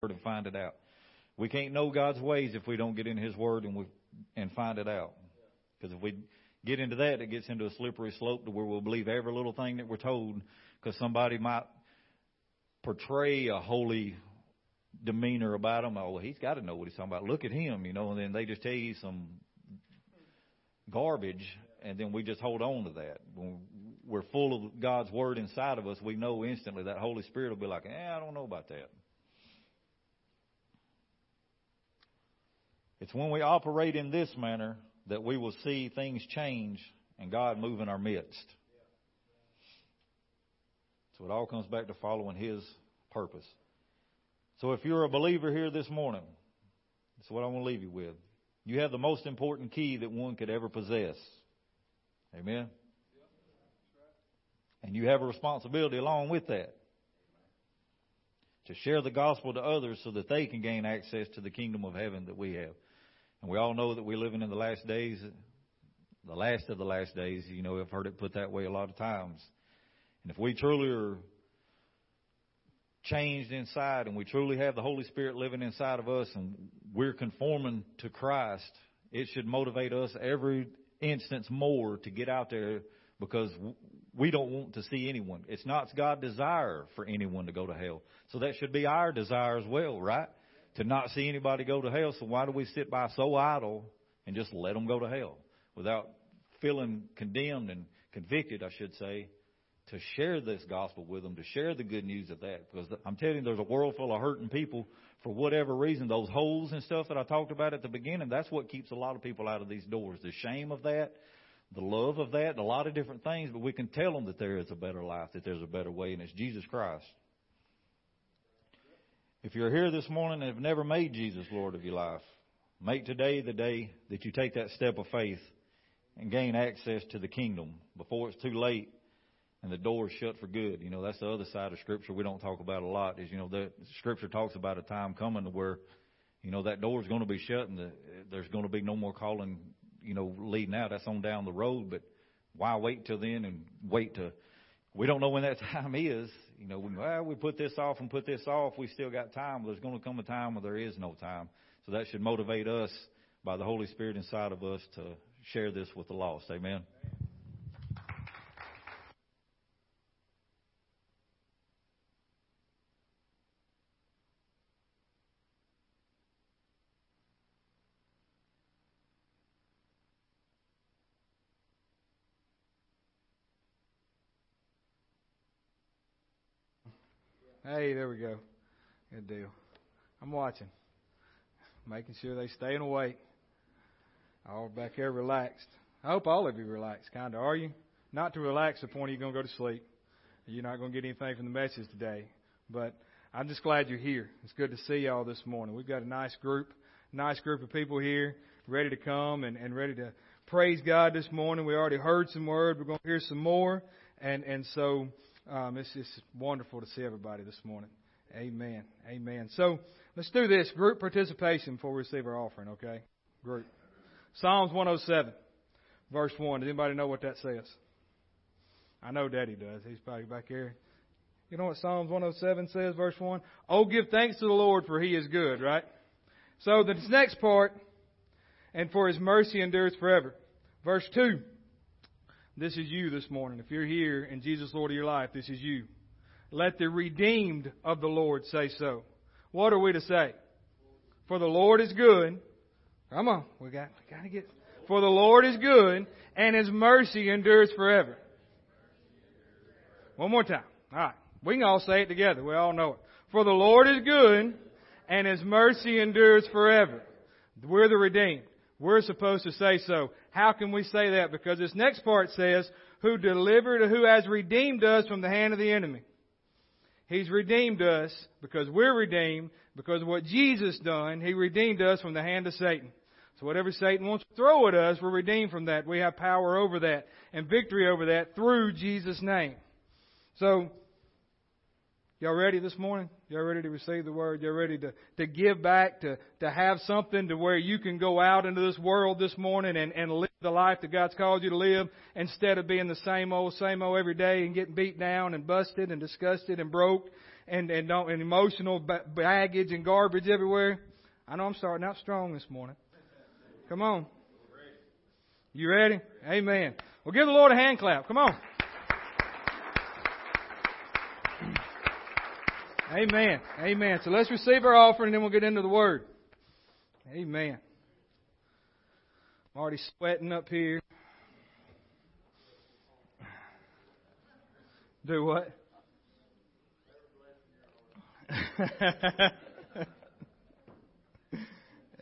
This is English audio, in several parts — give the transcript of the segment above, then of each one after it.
Word and find it out. We can't know God's ways if we don't get in His Word and we and find it out. Because if we get into that, it gets into a slippery slope to where we'll believe every little thing that we're told. Because somebody might portray a holy demeanor about him. Oh, well, he's got to know what he's talking about. Look at him, you know. And then they just tell you some garbage, and then we just hold on to that. When we're full of God's Word inside of us, we know instantly that Holy Spirit will be like, eh, I don't know about that. It's when we operate in this manner that we will see things change and God move in our midst. So it all comes back to following His purpose. So if you're a believer here this morning, that's what I want to leave you with. You have the most important key that one could ever possess. Amen? And you have a responsibility along with that to share the gospel to others so that they can gain access to the kingdom of heaven that we have. And we all know that we're living in the last days, the last of the last days. You know, I've heard it put that way a lot of times. And if we truly are changed inside and we truly have the Holy Spirit living inside of us and we're conforming to Christ, it should motivate us every instance more to get out there because we don't want to see anyone. It's not God's desire for anyone to go to hell. So that should be our desire as well, right? To not see anybody go to hell. So why do we sit by so idle and just let them go to hell without feeling condemned and convicted, I should say, to share this gospel with them, to share the good news of that? Because I'm telling you, there's a world full of hurting people for whatever reason. Those holes and stuff that I talked about at the beginning, that's what keeps a lot of people out of these doors. The shame of that, the love of that, a lot of different things, but we can tell them that there is a better life, that there's a better way, and it's Jesus Christ. If you're here this morning and have never made Jesus Lord of your life, make today the day that you take that step of faith and gain access to the kingdom before it's too late and the door is shut for good. You know, that's the other side of Scripture we don't talk about a lot is, you know, the Scripture talks about a time coming to where, you know, that door is going to be shut and the, there's going to be no more calling, you know, leading out. That's on down the road, but why wait till then and wait to, we don't know when that time is. You know, we, well, we put this off and put this off. We still got time. But there's going to come a time where there is no time. So that should motivate us by the Holy Spirit inside of us to share this with the lost. Amen. Hey, there we go. Good deal. I'm watching, making sure they staying awake. All back here relaxed. I hope all of you relaxed, kind of. Are you? Not to relax the point you're going to go to sleep. You're not going to get anything from the message today. But I'm just glad you're here. It's good to see y'all this morning. We've got a nice group, nice group of people here ready to come and, and ready to praise God this morning. We already heard some word. We're going to hear some more. And, and so um, it's just wonderful to see everybody this morning. Amen. Amen. So let's do this group participation before we receive our offering, okay? Group. Psalms 107, verse 1. Does anybody know what that says? I know Daddy does. He's probably back here. You know what Psalms 107 says, verse 1? Oh, give thanks to the Lord, for he is good, right? So this next part, and for his mercy endures forever. Verse 2. This is you this morning. If you're here and Jesus Lord of your life, this is you. Let the redeemed of the Lord say so. What are we to say? For the Lord is good. Come on, we got, we got to get. For the Lord is good, and His mercy endures forever. One more time. All right, we can all say it together. We all know it. For the Lord is good, and His mercy endures forever. We're the redeemed. We're supposed to say so. How can we say that? Because this next part says, who delivered, who has redeemed us from the hand of the enemy. He's redeemed us because we're redeemed because of what Jesus done. He redeemed us from the hand of Satan. So whatever Satan wants to throw at us, we're redeemed from that. We have power over that and victory over that through Jesus' name. So Y'all ready this morning? Y'all ready to receive the word? Y'all ready to, to give back, to, to have something to where you can go out into this world this morning and, and live the life that God's called you to live instead of being the same old, same old every day and getting beat down and busted and disgusted and broke and and don't and emotional baggage and garbage everywhere. I know I'm starting out strong this morning. Come on. You ready? Amen. Well, give the Lord a hand clap. Come on. Amen. Amen. So let's receive our offering and then we'll get into the Word. Amen. I'm already sweating up here. Do what?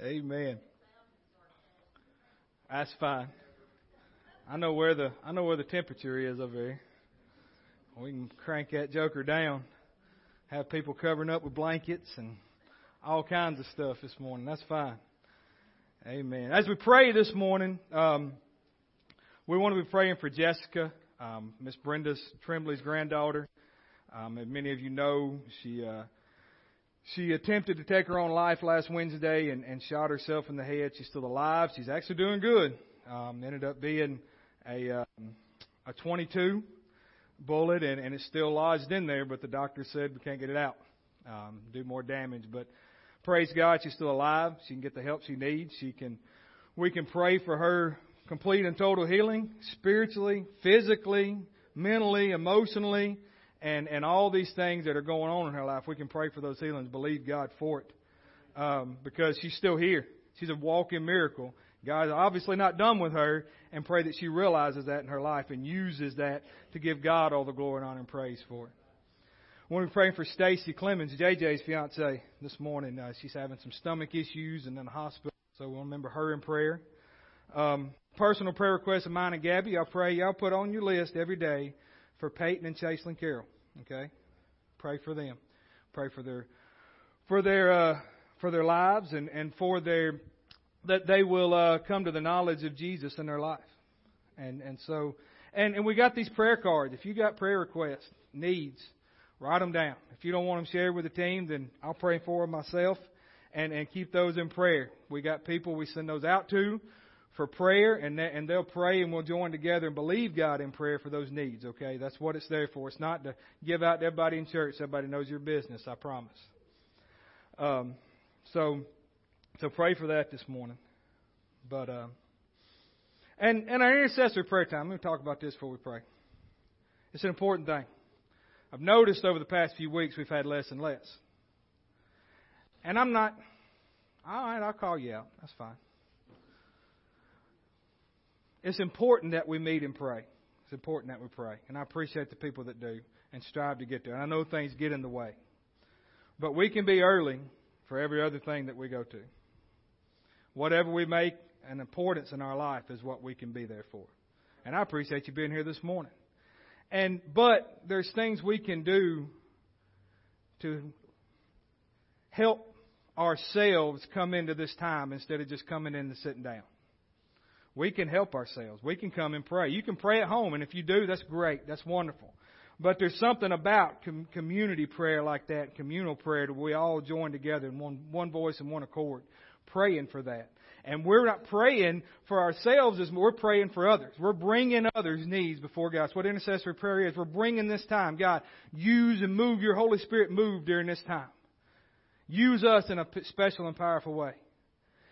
Amen. That's fine. I know where the I know where the temperature is over here. We can crank that joker down. Have people covering up with blankets and all kinds of stuff this morning. That's fine. Amen. As we pray this morning, um, we want to be praying for Jessica, um, Miss Brenda Trembley's granddaughter. Um, as many of you know, she uh, she attempted to take her own life last Wednesday and, and shot herself in the head. She's still alive. She's actually doing good. Um, ended up being a um, a 22 bullet, and, and it's still lodged in there. But the doctor said we can't get it out. Um, do more damage. But praise God, she's still alive. She can get the help she needs. She can. We can pray for her complete and total healing, spiritually, physically, mentally, emotionally and and all these things that are going on in her life, we can pray for those healings, believe God for it, um, because she's still here. She's a walking miracle. God's obviously not done with her, and pray that she realizes that in her life and uses that to give God all the glory and honor and praise for it. We're praying for Stacy Clemens, JJ's fiance, this morning, uh, she's having some stomach issues and in the hospital, so we'll remember her in prayer. Um, personal prayer requests of mine and Gabby, I pray y'all put on your list every day for Peyton and Chaselyn Carroll. Okay, pray for them. Pray for their for their uh, for their lives and and for their that they will uh, come to the knowledge of Jesus in their life. And and so and and we got these prayer cards. If you got prayer requests, needs, write them down. If you don't want them shared with the team, then I'll pray for them myself and and keep those in prayer. We got people we send those out to for prayer, and they, and they'll pray, and we'll join together and believe God in prayer for those needs. Okay, that's what it's there for. It's not to give out to everybody in church. Everybody knows your business. I promise. Um, so, so pray for that this morning. But uh, and and our intercessory prayer time. I'm going to talk about this before we pray. It's an important thing. I've noticed over the past few weeks we've had less and less. And I'm not. All right, I'll call you out. That's fine. It's important that we meet and pray. It's important that we pray. And I appreciate the people that do and strive to get there. And I know things get in the way. But we can be early for every other thing that we go to. Whatever we make an importance in our life is what we can be there for. And I appreciate you being here this morning. And but there's things we can do to help ourselves come into this time instead of just coming in and sitting down. We can help ourselves. We can come and pray. You can pray at home, and if you do, that's great. That's wonderful. But there's something about com- community prayer like that, communal prayer, that we all join together in one, one voice and one accord, praying for that. And we're not praying for ourselves, as we're praying for others. We're bringing others' needs before God. That's what intercessory prayer is. We're bringing this time. God, use and move your Holy Spirit move during this time. Use us in a special and powerful way.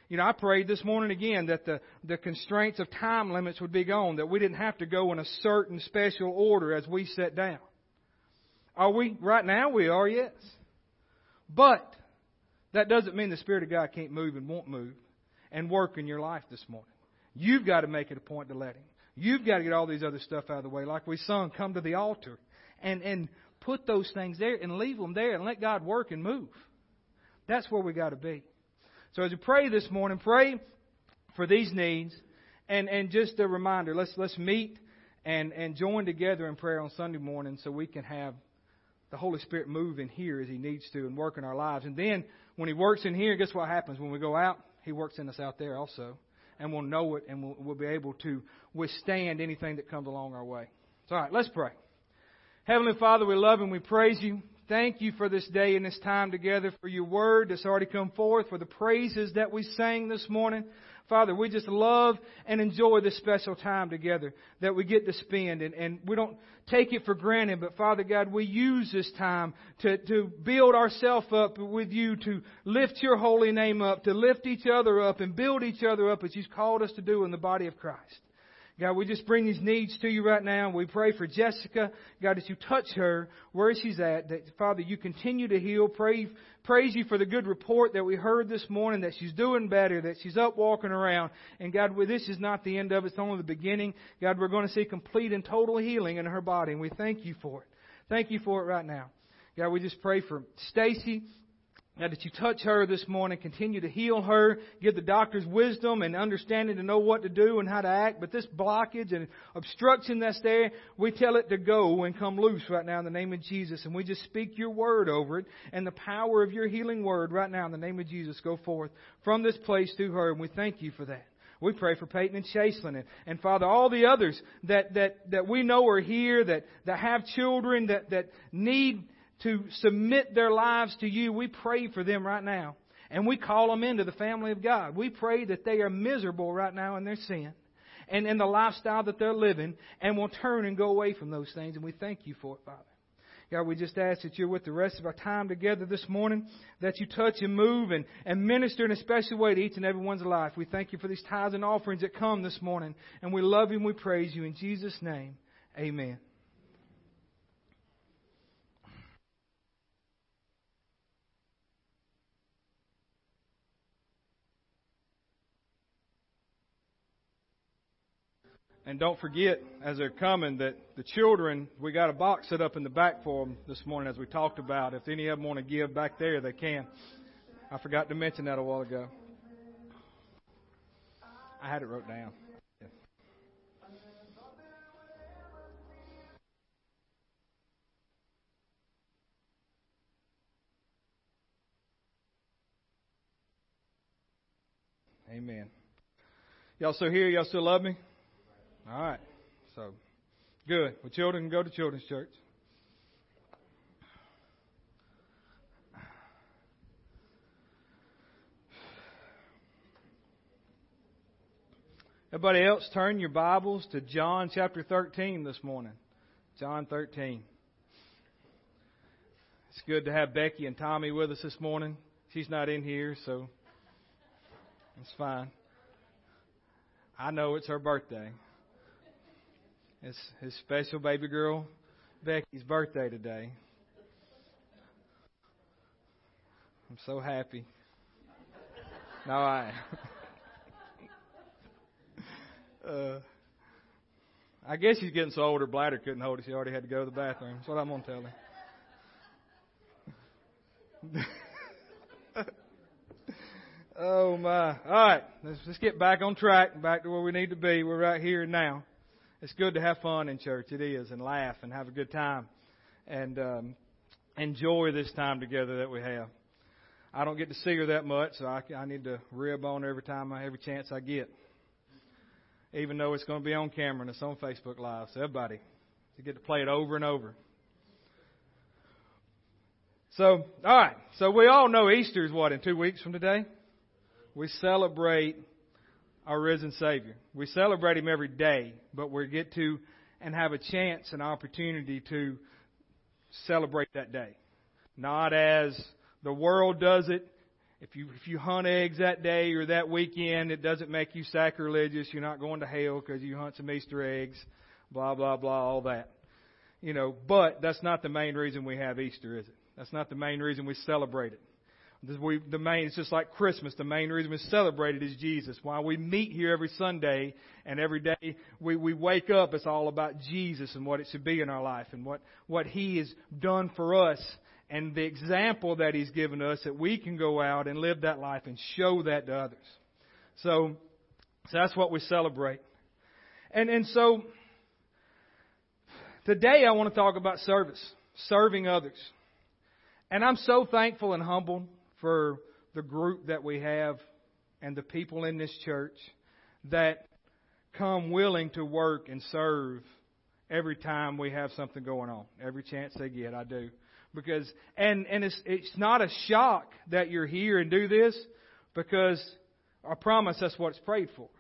You know, I prayed this morning again that the, the constraints of time limits would be gone, that we didn't have to go in a certain special order as we sat down. Are we? Right now we are, yes. But that doesn't mean the Spirit of God can't move and won't move and work in your life this morning. You've got to make it a point to let Him. You've got to get all these other stuff out of the way. Like we sung, come to the altar and, and put those things there and leave them there and let God work and move. That's where we got to be. So as you pray this morning, pray for these needs. And, and just a reminder, let's, let's meet and, and join together in prayer on Sunday morning so we can have the Holy Spirit move in here as He needs to and work in our lives. And then when He works in here, guess what happens? When we go out, He works in us out there also. And we'll know it and we'll, we'll be able to withstand anything that comes along our way. So, all right, let's pray. Heavenly Father, we love and we praise you. thank you for this day and this time together, for your word that's already come forth, for the praises that we sang this morning. Father, we just love and enjoy this special time together that we get to spend. And, and we don't take it for granted, but Father God, we use this time to, to build ourselves up with you, to lift your holy name up, to lift each other up and build each other up as you've called us to do in the body of Christ. God, we just bring these needs to you right now. We pray for Jessica. God, that you touch her where she's at. That, Father, you continue to heal. Pray, praise you for the good report that we heard this morning that she's doing better, that she's up walking around. And God, this is not the end of it. It's only the beginning. God, we're going to see complete and total healing in her body. And we thank you for it. Thank you for it right now. God, we just pray for Stacy. God, that you touch her this morning, continue to heal her, give the doctors wisdom and understanding to know what to do and how to act. But this blockage and obstruction that's there, we tell it to go and come loose right now in the name of Jesus. And we just speak your word over it and the power of your healing word right now in the name of Jesus. Go forth from this place to her, and we thank you for that. We pray for Peyton and Chaslin and, and Father, all the others that, that, that we know are here, that, that have children, that, that need to submit their lives to you, we pray for them right now. And we call them into the family of God. We pray that they are miserable right now in their sin and in the lifestyle that they're living and will turn and go away from those things. And we thank you for it, Father. God, we just ask that you're with the rest of our time together this morning, that you touch and move and, and minister in a special way to each and everyone's life. We thank you for these tithes and offerings that come this morning. And we love you and we praise you. In Jesus' name, amen. And don't forget, as they're coming, that the children, we got a box set up in the back for them this morning, as we talked about. If any of them want to give back there, they can. I forgot to mention that a while ago. I had it wrote down. Amen. Y'all still here? Y'all still love me? All right. So, good. Well, children go to children's church. Everybody else, turn your Bibles to John chapter 13 this morning. John 13. It's good to have Becky and Tommy with us this morning. She's not in here, so it's fine. I know it's her birthday. It's his special baby girl, Becky's birthday today. I'm so happy. No, I. uh, I guess she's getting so old her bladder couldn't hold it. She already had to go to the bathroom. That's what I'm to tell her. oh my! All right, let's, let's get back on track, back to where we need to be. We're right here now it's good to have fun in church. It is, and laugh and have a good time, and um, enjoy this time together that we have. I don't get to see her that much, so I, I need to rib on her every time, I, every chance I get. Even though it's going to be on camera and it's on Facebook Live, so everybody, you get to play it over and over. So, all right. So we all know Easter is what in two weeks from today. We celebrate our risen Savior. We celebrate Him every day, but we get to and have a chance and opportunity to celebrate that day. Not as the world does it. If you, if you hunt eggs that day or that weekend, it doesn't make you sacrilegious. You're not going to hell because you hunt some Easter eggs, blah, blah, blah, all that. You know, but that's not the main reason we have Easter, is it? That's not the main reason we celebrate it. We, the main, it's just like Christmas. The main reason we celebrate it is Jesus. Why we meet here every Sunday and every day we, we wake up, it's all about Jesus and what it should be in our life and what, what He has done for us and the example that He's given us that we can go out and live that life and show that to others. So, so that's what we celebrate. And, and so, today I want to talk about service, serving others. And I'm so thankful and humbled for the group that we have and the people in this church that come willing to work and serve every time we have something going on. Every chance they get, I do. Because, and, and it's, it's not a shock that you're here and do this because I promise that's what it's prayed for.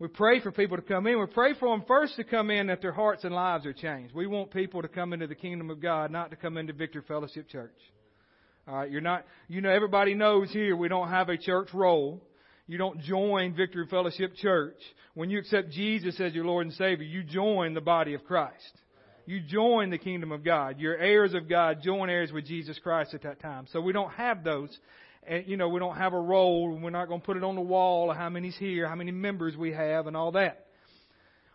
We pray for people to come in. We pray for them first to come in that their hearts and lives are changed. We want people to come into the kingdom of God, not to come into Victory Fellowship Church. All right, you're not, you know, everybody knows here we don't have a church roll. You don't join Victory Fellowship Church. When you accept Jesus as your Lord and Savior, you join the body of Christ. You join the kingdom of God. You're heirs of God, joint heirs with Jesus Christ at that time. So we don't have those and you know, we don't have a and we're not going to put it on the wall of how many's here, how many members we have, and all that.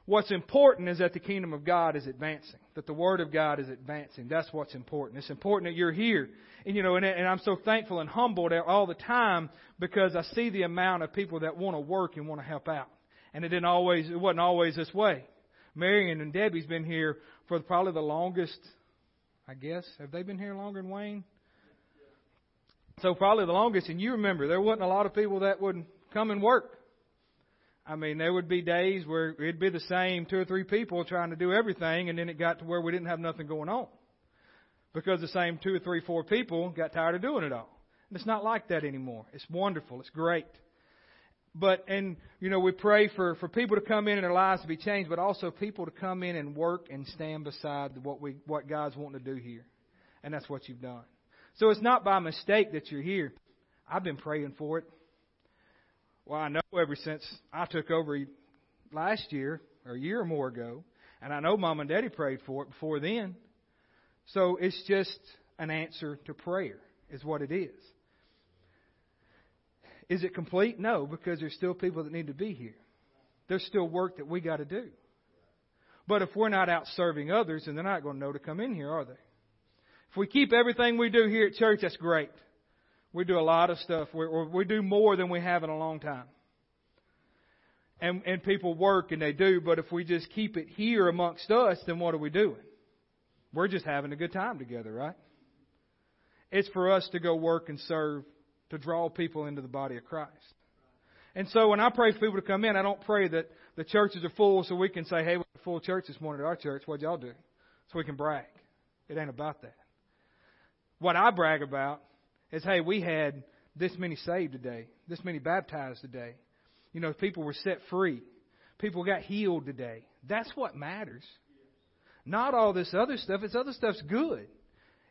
What's important is that the kingdom of God is advancing, that the word of God is advancing. That's what's important. It's important that you're here, and you know, and, and I'm so thankful and humbled all the time because I see the amount of people that want to work and want to help out, and it didn't always, it wasn't always this way. Marion and Debbie's been here for probably the longest, I guess. Have they been here longer than Wayne? So probably the longest, and you remember, there wasn't a lot of people that would come and work. I mean, there would be days where it'd be the same two or three people trying to do everything, and then it got to where we didn't have nothing going on. Because the same two or three, four people got tired of doing it all. And it's not like that anymore. It's wonderful. It's great. But, and, you know, we pray for, for people to come in and their lives to be changed, but also people to come in and work and stand beside what we, what God's wanting to do here. And that's what you've done. So it's not by mistake that you're here. I've been praying for it. Well, I know ever since I took over last year or a year or more ago, and I know Mom and Daddy prayed for it before then. So it's just an answer to prayer, is what it is. Is it complete? No, because there's still people that need to be here. There's still work that we got to do. But if we're not out serving others, then they're not going to know to come in here, are they? If we keep everything we do here at church, that's great. We do a lot of stuff. We, we do more than we have in a long time. And, and people work and they do, but if we just keep it here amongst us, then what are we doing? We're just having a good time together, right? It's for us to go work and serve to draw people into the body of Christ. And so when I pray for people to come in, I don't pray that the churches are full so we can say, hey, we're a full church this morning at our church. What'd y'all do? So we can brag. It ain't about that. What I brag about is, hey, we had this many saved today, this many baptized today. You know, people were set free. People got healed today. That's what matters. Not all this other stuff. This other stuff's good.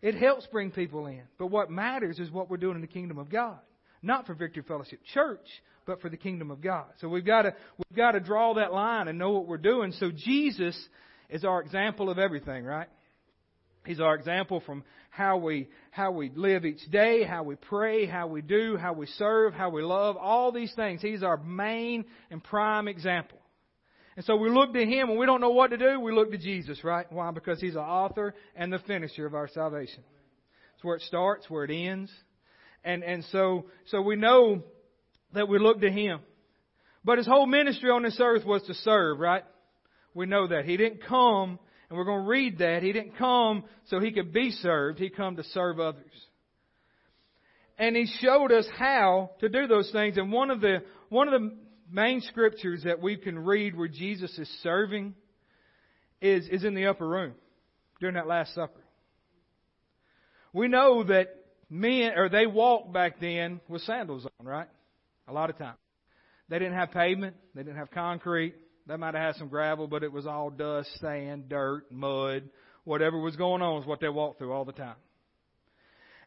It helps bring people in. But what matters is what we're doing in the kingdom of God. Not for Victory Fellowship Church, but for the kingdom of God. So we've got to, we've got to draw that line and know what we're doing. So Jesus is our example of everything, right? He's our example from how we, how we live each day, how we pray, how we do, how we serve, how we love, all these things. He's our main and prime example. And so we look to Him and we don't know what to do, we look to Jesus, right? Why? Because He's the author and the finisher of our salvation. It's where it starts, where it ends. And, and so, so we know that we look to Him. But His whole ministry on this earth was to serve, right? We know that. He didn't come and we're going to read that. He didn't come so he could be served. He come to serve others. And he showed us how to do those things. And one of the, one of the main scriptures that we can read where Jesus is serving is, is in the upper room during that Last Supper. We know that men, or they walked back then with sandals on, right? A lot of times. They didn't have pavement. They didn't have concrete. They might have had some gravel, but it was all dust, sand, dirt, mud, whatever was going on is what they walked through all the time.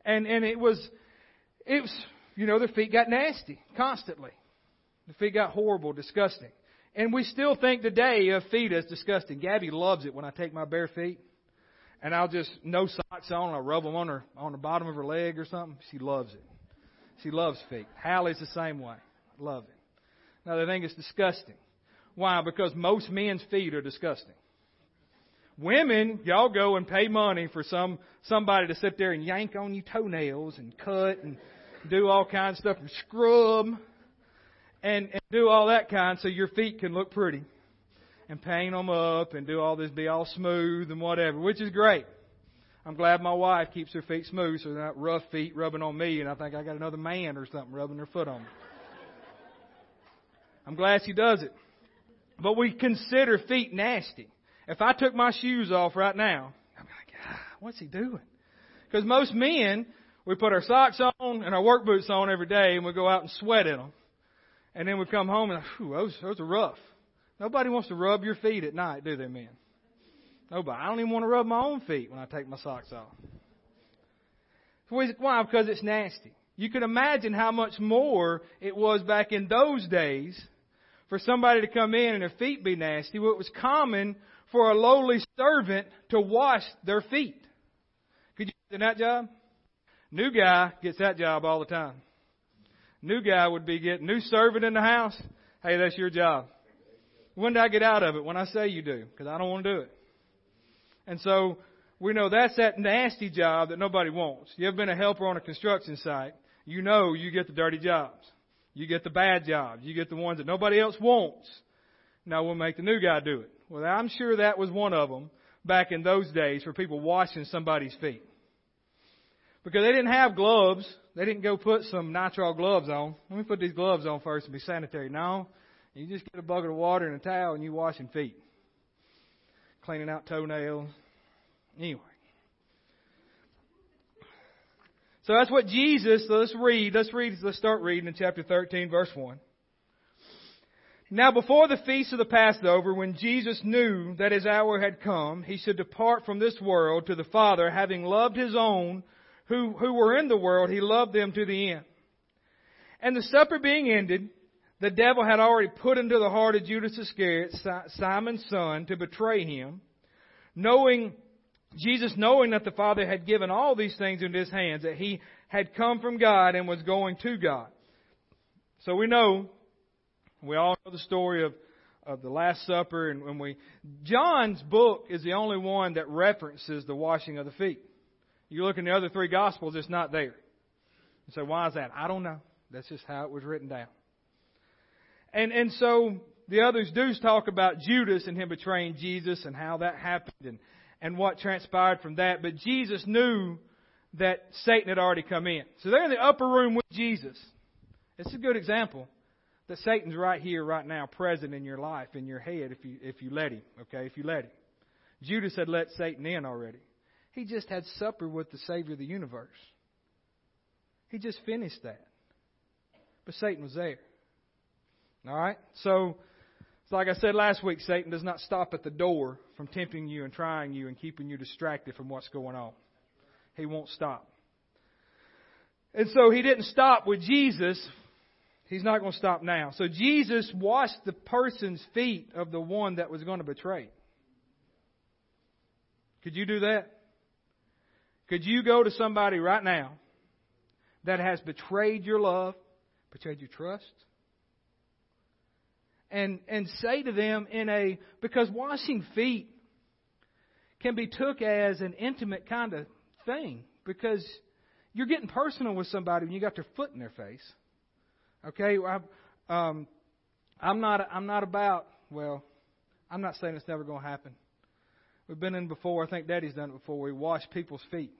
And and it was it was you know, their feet got nasty constantly. The feet got horrible, disgusting. And we still think today of feet as disgusting. Gabby loves it when I take my bare feet and I'll just no socks on, I'll rub them on her on the bottom of her leg or something. She loves it. She loves feet. Hallie's the same way. Love it. Now they think it's disgusting. Why? Because most men's feet are disgusting. Women, y'all go and pay money for some somebody to sit there and yank on your toenails and cut and do all kinds of stuff and scrub and, and do all that kind so your feet can look pretty and paint them up and do all this, be all smooth and whatever, which is great. I'm glad my wife keeps her feet smooth so they're not rough feet rubbing on me and I think I got another man or something rubbing their foot on me. I'm glad she does it. But we consider feet nasty. If I took my shoes off right now, I'd be like, ah, what's he doing? Because most men, we put our socks on and our work boots on every day and we go out and sweat in them. And then we come home and, whew, those, those are rough. Nobody wants to rub your feet at night, do they, men? Nobody. I don't even want to rub my own feet when I take my socks off. Why? Because it's nasty. You can imagine how much more it was back in those days for somebody to come in and their feet be nasty. Well, it was common for a lowly servant to wash their feet. Could you do that job? New guy gets that job all the time. New guy would be getting new servant in the house. Hey, that's your job. When do I get out of it? When I say you do, because I don't want to do it. And so we know that's that nasty job that nobody wants. You ever been a helper on a construction site? You know you get the dirty jobs. You get the bad jobs. You get the ones that nobody else wants. Now we'll make the new guy do it. Well, I'm sure that was one of them back in those days for people washing somebody's feet. Because they didn't have gloves. They didn't go put some nitrile gloves on. Let me put these gloves on first and be sanitary. No. You just get a bucket of water and a towel and you washing feet cleaning out toenails. Anyway. So that's what Jesus, let's read, let's read, let's start reading in chapter 13, verse 1. Now before the feast of the Passover, when Jesus knew that his hour had come, he should depart from this world to the Father, having loved his own who, who were in the world, he loved them to the end. And the supper being ended, the devil had already put into the heart of Judas Iscariot, Simon's son, to betray him, knowing, Jesus knowing that the Father had given all these things into his hands, that he had come from God and was going to God. So we know, we all know the story of, of the Last Supper, and when we, John's book is the only one that references the washing of the feet. You look in the other three Gospels, it's not there. You say, why is that? I don't know. That's just how it was written down. And, and so the others do talk about Judas and him betraying Jesus and how that happened and, and what transpired from that. But Jesus knew that Satan had already come in. So they're in the upper room with Jesus. It's a good example that Satan's right here, right now, present in your life, in your head, if you, if you let him, okay, if you let him. Judas had let Satan in already. He just had supper with the Savior of the universe. He just finished that. But Satan was there. All right? So, like I said last week, Satan does not stop at the door from tempting you and trying you and keeping you distracted from what's going on. He won't stop. And so he didn't stop with Jesus. He's not going to stop now. So Jesus washed the person's feet of the one that was going to betray. Could you do that? Could you go to somebody right now that has betrayed your love, betrayed your trust, and, and say to them in a, because washing feet can be took as an intimate kind of thing because you're getting personal with somebody when you got their foot in their face. Okay, I, um, I'm not. I'm not about. Well, I'm not saying it's never going to happen. We've been in before. I think Daddy's done it before. We wash people's feet.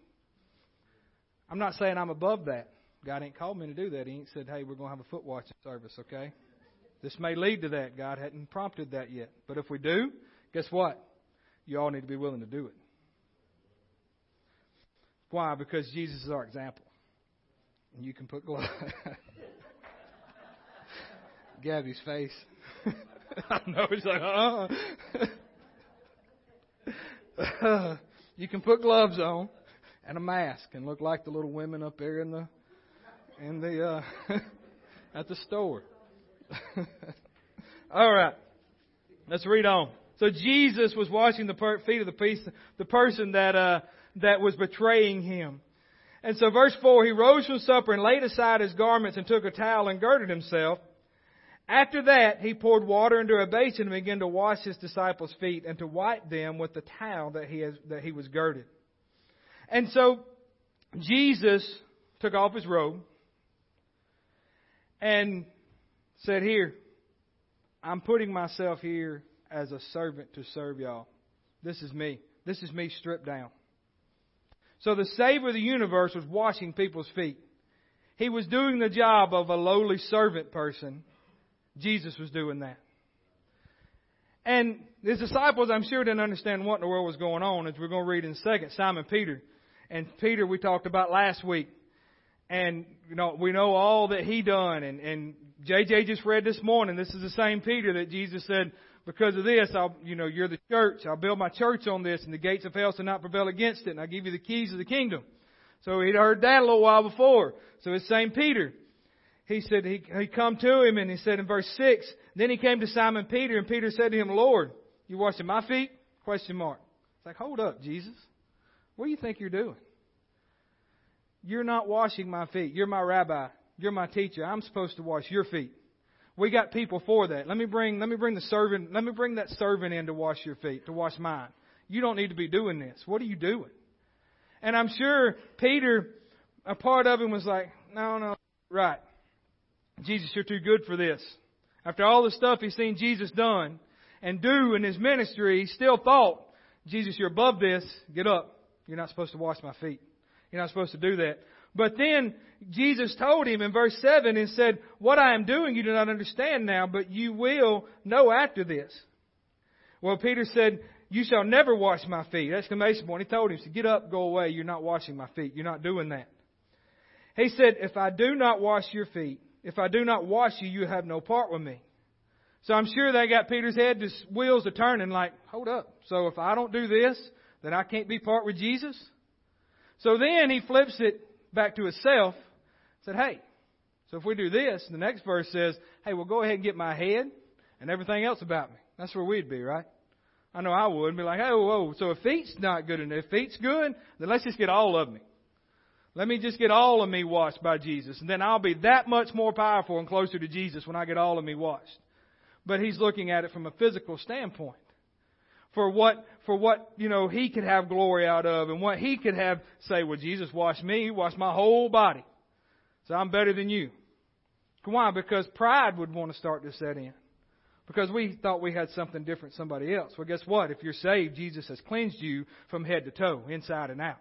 I'm not saying I'm above that. God ain't called me to do that. He ain't said, "Hey, we're going to have a foot washing service." Okay. This may lead to that. God hadn't prompted that yet. But if we do, guess what? You all need to be willing to do it. Why? Because Jesus is our example. And you can put gloves. Gabby's face. I know he's like, uh you can put gloves on and a mask and look like the little women up there in the in the uh at the store. All right. Let's read on. So Jesus was washing the feet of the, piece, the person that, uh, that was betraying him. And so verse 4, he rose from supper and laid aside his garments and took a towel and girded himself. After that, he poured water into a basin and began to wash his disciples' feet and to wipe them with the towel that he, has, that he was girded. And so, Jesus took off his robe and said, Here, I'm putting myself here as a servant to serve y'all. This is me. This is me stripped down. So the Savior of the universe was washing people's feet. He was doing the job of a lowly servant person. Jesus was doing that. And his disciples, I'm sure, didn't understand what in the world was going on, as we're going to read in a second. Simon Peter and Peter we talked about last week. And you know, we know all that he done and, and JJ just read this morning, this is the same Peter that Jesus said, because of this, I'll, you know, you're the church. I'll build my church on this and the gates of hell shall not prevail against it and I'll give you the keys of the kingdom. So he'd heard that a little while before. So it's same Peter. He said, he, he come to him and he said in verse 6, then he came to Simon Peter and Peter said to him, Lord, you washing my feet? Question mark. It's like, hold up, Jesus. What do you think you're doing? You're not washing my feet. You're my rabbi. You're my teacher. I'm supposed to wash your feet. We got people for that. Let me bring let me bring the servant let me bring that servant in to wash your feet, to wash mine. You don't need to be doing this. What are you doing? And I'm sure Peter, a part of him was like, No, no, right. Jesus, you're too good for this. After all the stuff he's seen Jesus done and do in his ministry, he still thought, Jesus, you're above this. Get up. You're not supposed to wash my feet. You're not supposed to do that. But then Jesus told him in verse 7 and said, What I am doing you do not understand now, but you will know after this. Well, Peter said, You shall never wash my feet. Exclamation point. He told him, said, Get up, go away. You're not washing my feet. You're not doing that. He said, If I do not wash your feet, if I do not wash you, you have no part with me. So I'm sure they got Peter's head, his wheels are turning like, hold up. So if I don't do this, then I can't be part with Jesus? So then he flips it back to himself, said, hey, so if we do this, the next verse says, hey, well go ahead and get my head and everything else about me. That's where we'd be, right? I know I would be like, oh, whoa, so if feet's not good enough, if feet's good, then let's just get all of me. Let me just get all of me washed by Jesus, and then I'll be that much more powerful and closer to Jesus when I get all of me washed. But he's looking at it from a physical standpoint. For what, for what, you know, he could have glory out of and what he could have say, well, Jesus washed me, he washed my whole body. So I'm better than you. Why? Because pride would want to start to set in. Because we thought we had something different somebody else. Well, guess what? If you're saved, Jesus has cleansed you from head to toe, inside and out.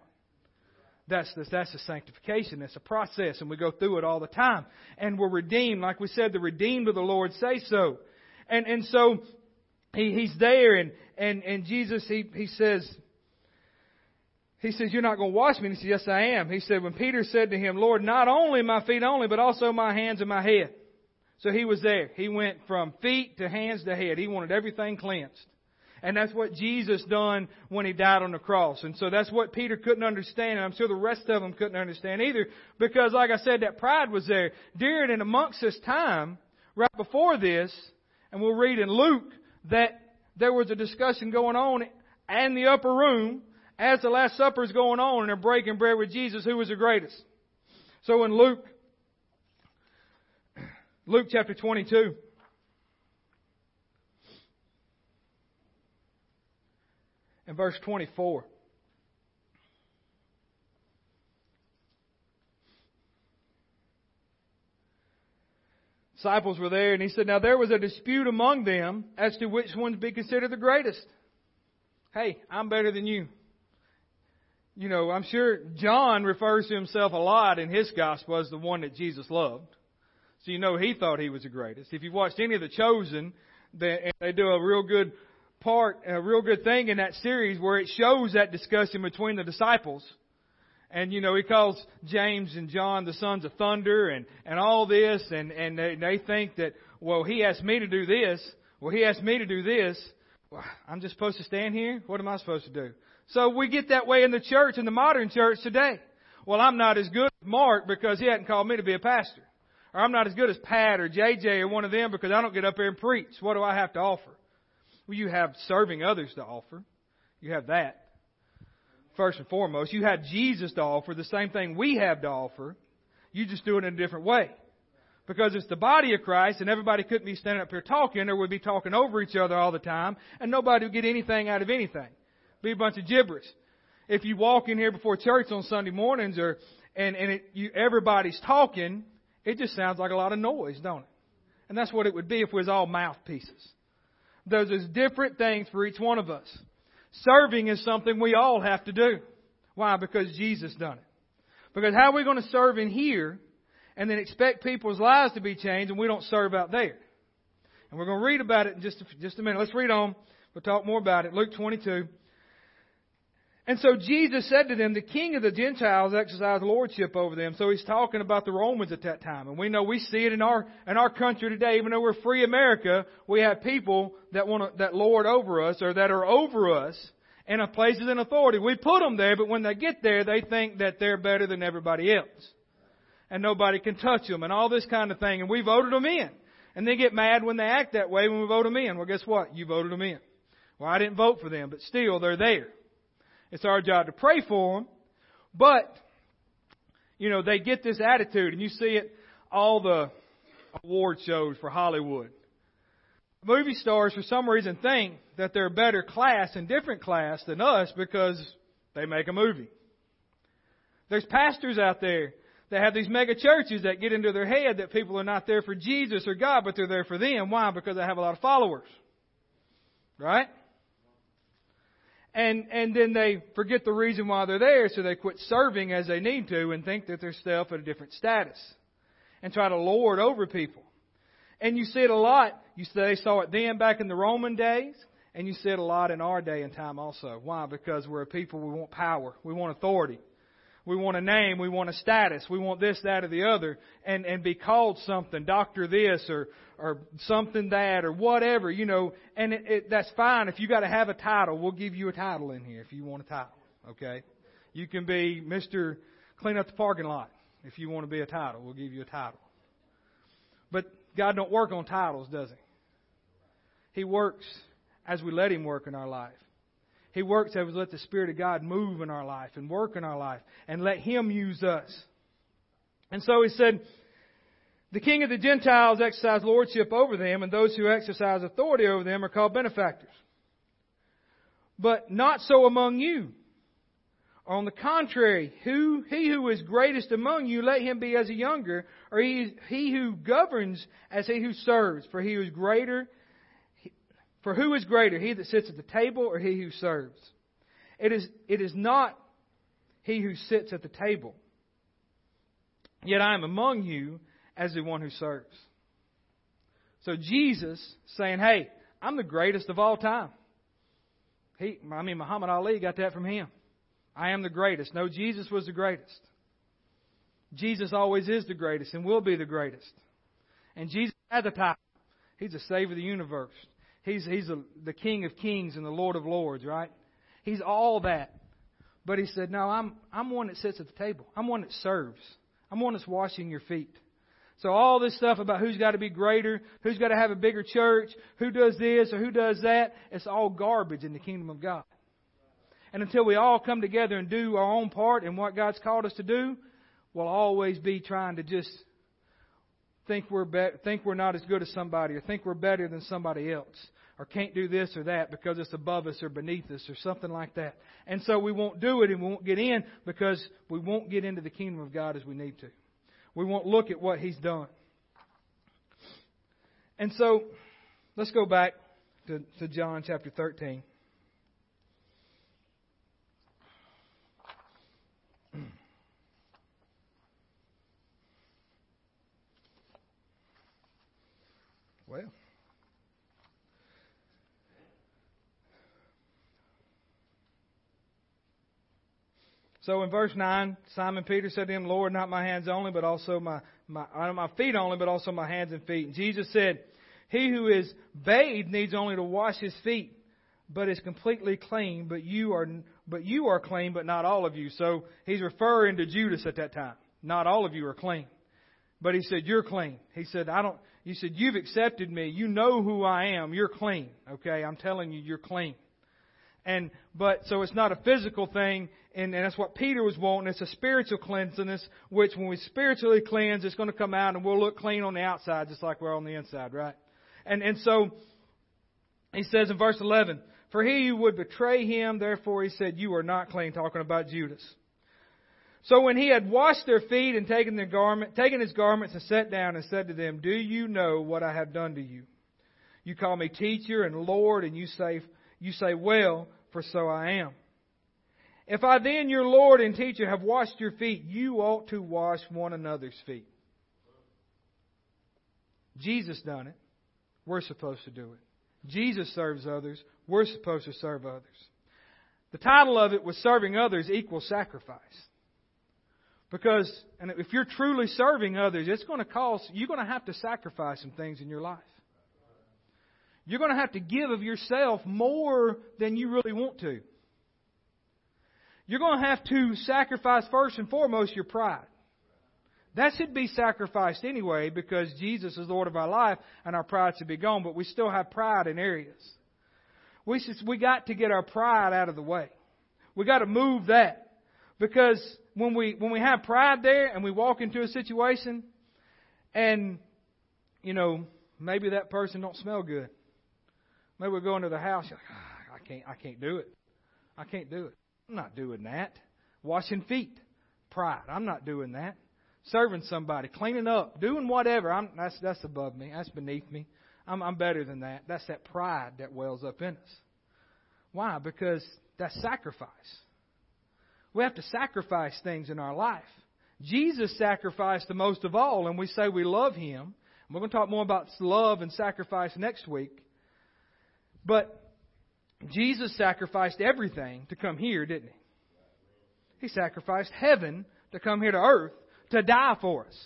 That's the, that's the sanctification. That's a process, and we go through it all the time. And we're redeemed, like we said, the redeemed of the Lord say so. And and so he, he's there, and and and Jesus he he says. He says, You're not going to wash me. And he says, Yes, I am. He said, When Peter said to him, Lord, not only my feet only, but also my hands and my head. So he was there. He went from feet to hands to head. He wanted everything cleansed. And that's what Jesus done when he died on the cross. And so that's what Peter couldn't understand, and I'm sure the rest of them couldn't understand either, because like I said, that pride was there. During and amongst this time, right before this, and we'll read in Luke that there was a discussion going on in the upper room as the Last Supper is going on, and they're breaking bread with Jesus, who was the greatest. So in Luke, Luke chapter 22, and verse 24. Disciples were there, and he said, Now there was a dispute among them as to which one to be considered the greatest. Hey, I'm better than you. You know, I'm sure John refers to himself a lot in his gospel as the one that Jesus loved. So you know he thought he was the greatest. If you've watched any of The Chosen, they, they do a real good part, a real good thing in that series where it shows that discussion between the disciples. And you know, he calls James and John the sons of thunder and, and all this and, and they, they think that, well, he asked me to do this. Well, he asked me to do this. Well, I'm just supposed to stand here? What am I supposed to do? So we get that way in the church, in the modern church today. Well, I'm not as good as Mark because he hadn't called me to be a pastor. Or I'm not as good as Pat or JJ or one of them because I don't get up there and preach. What do I have to offer? Well, you have serving others to offer. You have that. First and foremost, you have Jesus to offer, the same thing we have to offer. You just do it in a different way. Because it's the body of Christ, and everybody couldn't be standing up here talking, or we'd be talking over each other all the time, and nobody would get anything out of anything. Be a bunch of gibberish. If you walk in here before church on Sunday mornings, or and and it, you, everybody's talking, it just sounds like a lot of noise, don't it? And that's what it would be if it was all mouthpieces. There's is different things for each one of us. Serving is something we all have to do. Why? Because Jesus done it. Because how are we going to serve in here and then expect people's lives to be changed and we don't serve out there? And we're going to read about it in just a, just a minute. Let's read on. We'll talk more about it. Luke 22. And so Jesus said to them, the king of the Gentiles exercised lordship over them. So he's talking about the Romans at that time. And we know we see it in our, in our country today. Even though we're free America, we have people that want to, that lord over us or that are over us in a places in authority. We put them there, but when they get there, they think that they're better than everybody else. And nobody can touch them and all this kind of thing. And we voted them in. And they get mad when they act that way when we vote them in. Well, guess what? You voted them in. Well, I didn't vote for them, but still, they're there. It's our job to pray for them. But, you know, they get this attitude, and you see it all the award shows for Hollywood. Movie stars, for some reason, think that they're a better class and different class than us because they make a movie. There's pastors out there that have these mega churches that get into their head that people are not there for Jesus or God, but they're there for them. Why? Because they have a lot of followers. Right? And, and then they forget the reason why they're there, so they quit serving as they need to and think that they're still at a different status and try to lord over people. And you see it a lot. You they saw it then back in the Roman days, and you see it a lot in our day and time also. Why? Because we're a people, we want power, we want authority. We want a name, we want a status, we want this, that, or the other, and, and be called something, doctor this, or, or something that, or whatever, you know, and it, it, that's fine. If you got to have a title, we'll give you a title in here if you want a title, okay? You can be Mr. Clean Up the Parking Lot if you want to be a title. We'll give you a title. But God don't work on titles, does He? He works as we let Him work in our life. He works as let the Spirit of God move in our life and work in our life and let Him use us. And so he said, the king of the Gentiles exercise lordship over them, and those who exercise authority over them are called benefactors. But not so among you. On the contrary, who, he who is greatest among you, let him be as a younger, or he, he who governs as he who serves. For he who is greater for who is greater, he that sits at the table or he who serves? It is, it is not he who sits at the table. Yet I am among you as the one who serves. So Jesus saying, hey, I'm the greatest of all time. He, I mean, Muhammad Ali got that from him. I am the greatest. No, Jesus was the greatest. Jesus always is the greatest and will be the greatest. And Jesus had the title. He's the Savior of the universe. He's, he's a, the King of Kings and the Lord of Lords, right? He's all that. But he said, No, I'm, I'm one that sits at the table. I'm one that serves. I'm one that's washing your feet. So all this stuff about who's got to be greater, who's got to have a bigger church, who does this or who does that, it's all garbage in the kingdom of God. And until we all come together and do our own part in what God's called us to do, we'll always be trying to just think we're be- think we're not as good as somebody or think we're better than somebody else or can't do this or that because it's above us or beneath us or something like that. And so we won't do it and we won't get in because we won't get into the kingdom of God as we need to. We won't look at what He's done. And so let's go back to, to John chapter 13. Well, so in verse 9, Simon Peter said to him, Lord, not my hands only, but also my, my, my feet only, but also my hands and feet. And Jesus said, He who is bathed needs only to wash his feet, but is completely clean, but you are, but you are clean, but not all of you. So he's referring to Judas at that time. Not all of you are clean. But he said, You're clean. He said, I don't, he said, You've accepted me. You know who I am. You're clean. Okay? I'm telling you, you're clean. And, but, so it's not a physical thing, and, and that's what Peter was wanting. It's a spiritual cleanliness, which when we spiritually cleanse, it's going to come out and we'll look clean on the outside, just like we're on the inside, right? And, and so, he says in verse 11, For he who would betray him, therefore he said, You are not clean, talking about Judas. So when he had washed their feet and taken their garment, taken his garments and sat down and said to them, Do you know what I have done to you? You call me teacher and Lord, and you say, you say, Well, for so I am. If I then, your Lord and teacher, have washed your feet, you ought to wash one another's feet. Jesus done it. We're supposed to do it. Jesus serves others. We're supposed to serve others. The title of it was Serving Others Equals Sacrifice. Because, and if you're truly serving others, it's going to cost, you're going to have to sacrifice some things in your life. You're going to have to give of yourself more than you really want to. You're going to have to sacrifice first and foremost your pride. That should be sacrificed anyway because Jesus is Lord of our life and our pride should be gone, but we still have pride in areas. We, should, we got to get our pride out of the way. We got to move that. Because when we, when we have pride there and we walk into a situation and, you know, maybe that person don't smell good. Maybe we go into the house, like, ah, I can't, I can't do it. I can't do it. I'm not doing that. Washing feet. Pride. I'm not doing that. Serving somebody, cleaning up, doing whatever. I'm, that's, that's above me. That's beneath me. I'm, I'm better than that. That's that pride that wells up in us. Why? Because that's sacrifice. We have to sacrifice things in our life. Jesus sacrificed the most of all, and we say we love Him. We're going to talk more about love and sacrifice next week. But Jesus sacrificed everything to come here, didn't he? He sacrificed heaven to come here to earth to die for us.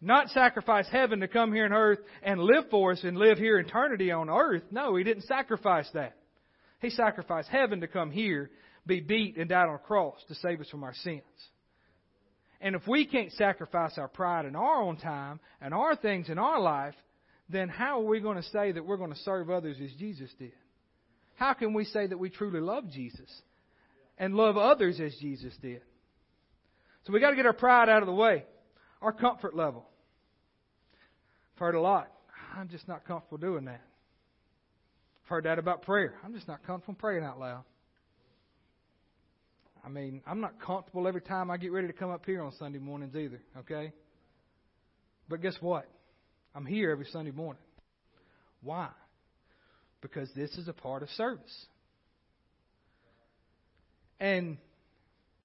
Not sacrifice heaven to come here on earth and live for us and live here eternity on earth. No, he didn't sacrifice that. He sacrificed heaven to come here, be beat, and died on a cross to save us from our sins. And if we can't sacrifice our pride in our own time and our things in our life, then how are we going to say that we're going to serve others as Jesus did? How can we say that we truly love Jesus and love others as Jesus did? So we got to get our pride out of the way, our comfort level. I've heard a lot. I'm just not comfortable doing that. I've heard that about prayer. I'm just not comfortable praying out loud. I mean, I'm not comfortable every time I get ready to come up here on Sunday mornings either, okay? But guess what? I'm here every Sunday morning. Why? Because this is a part of service. And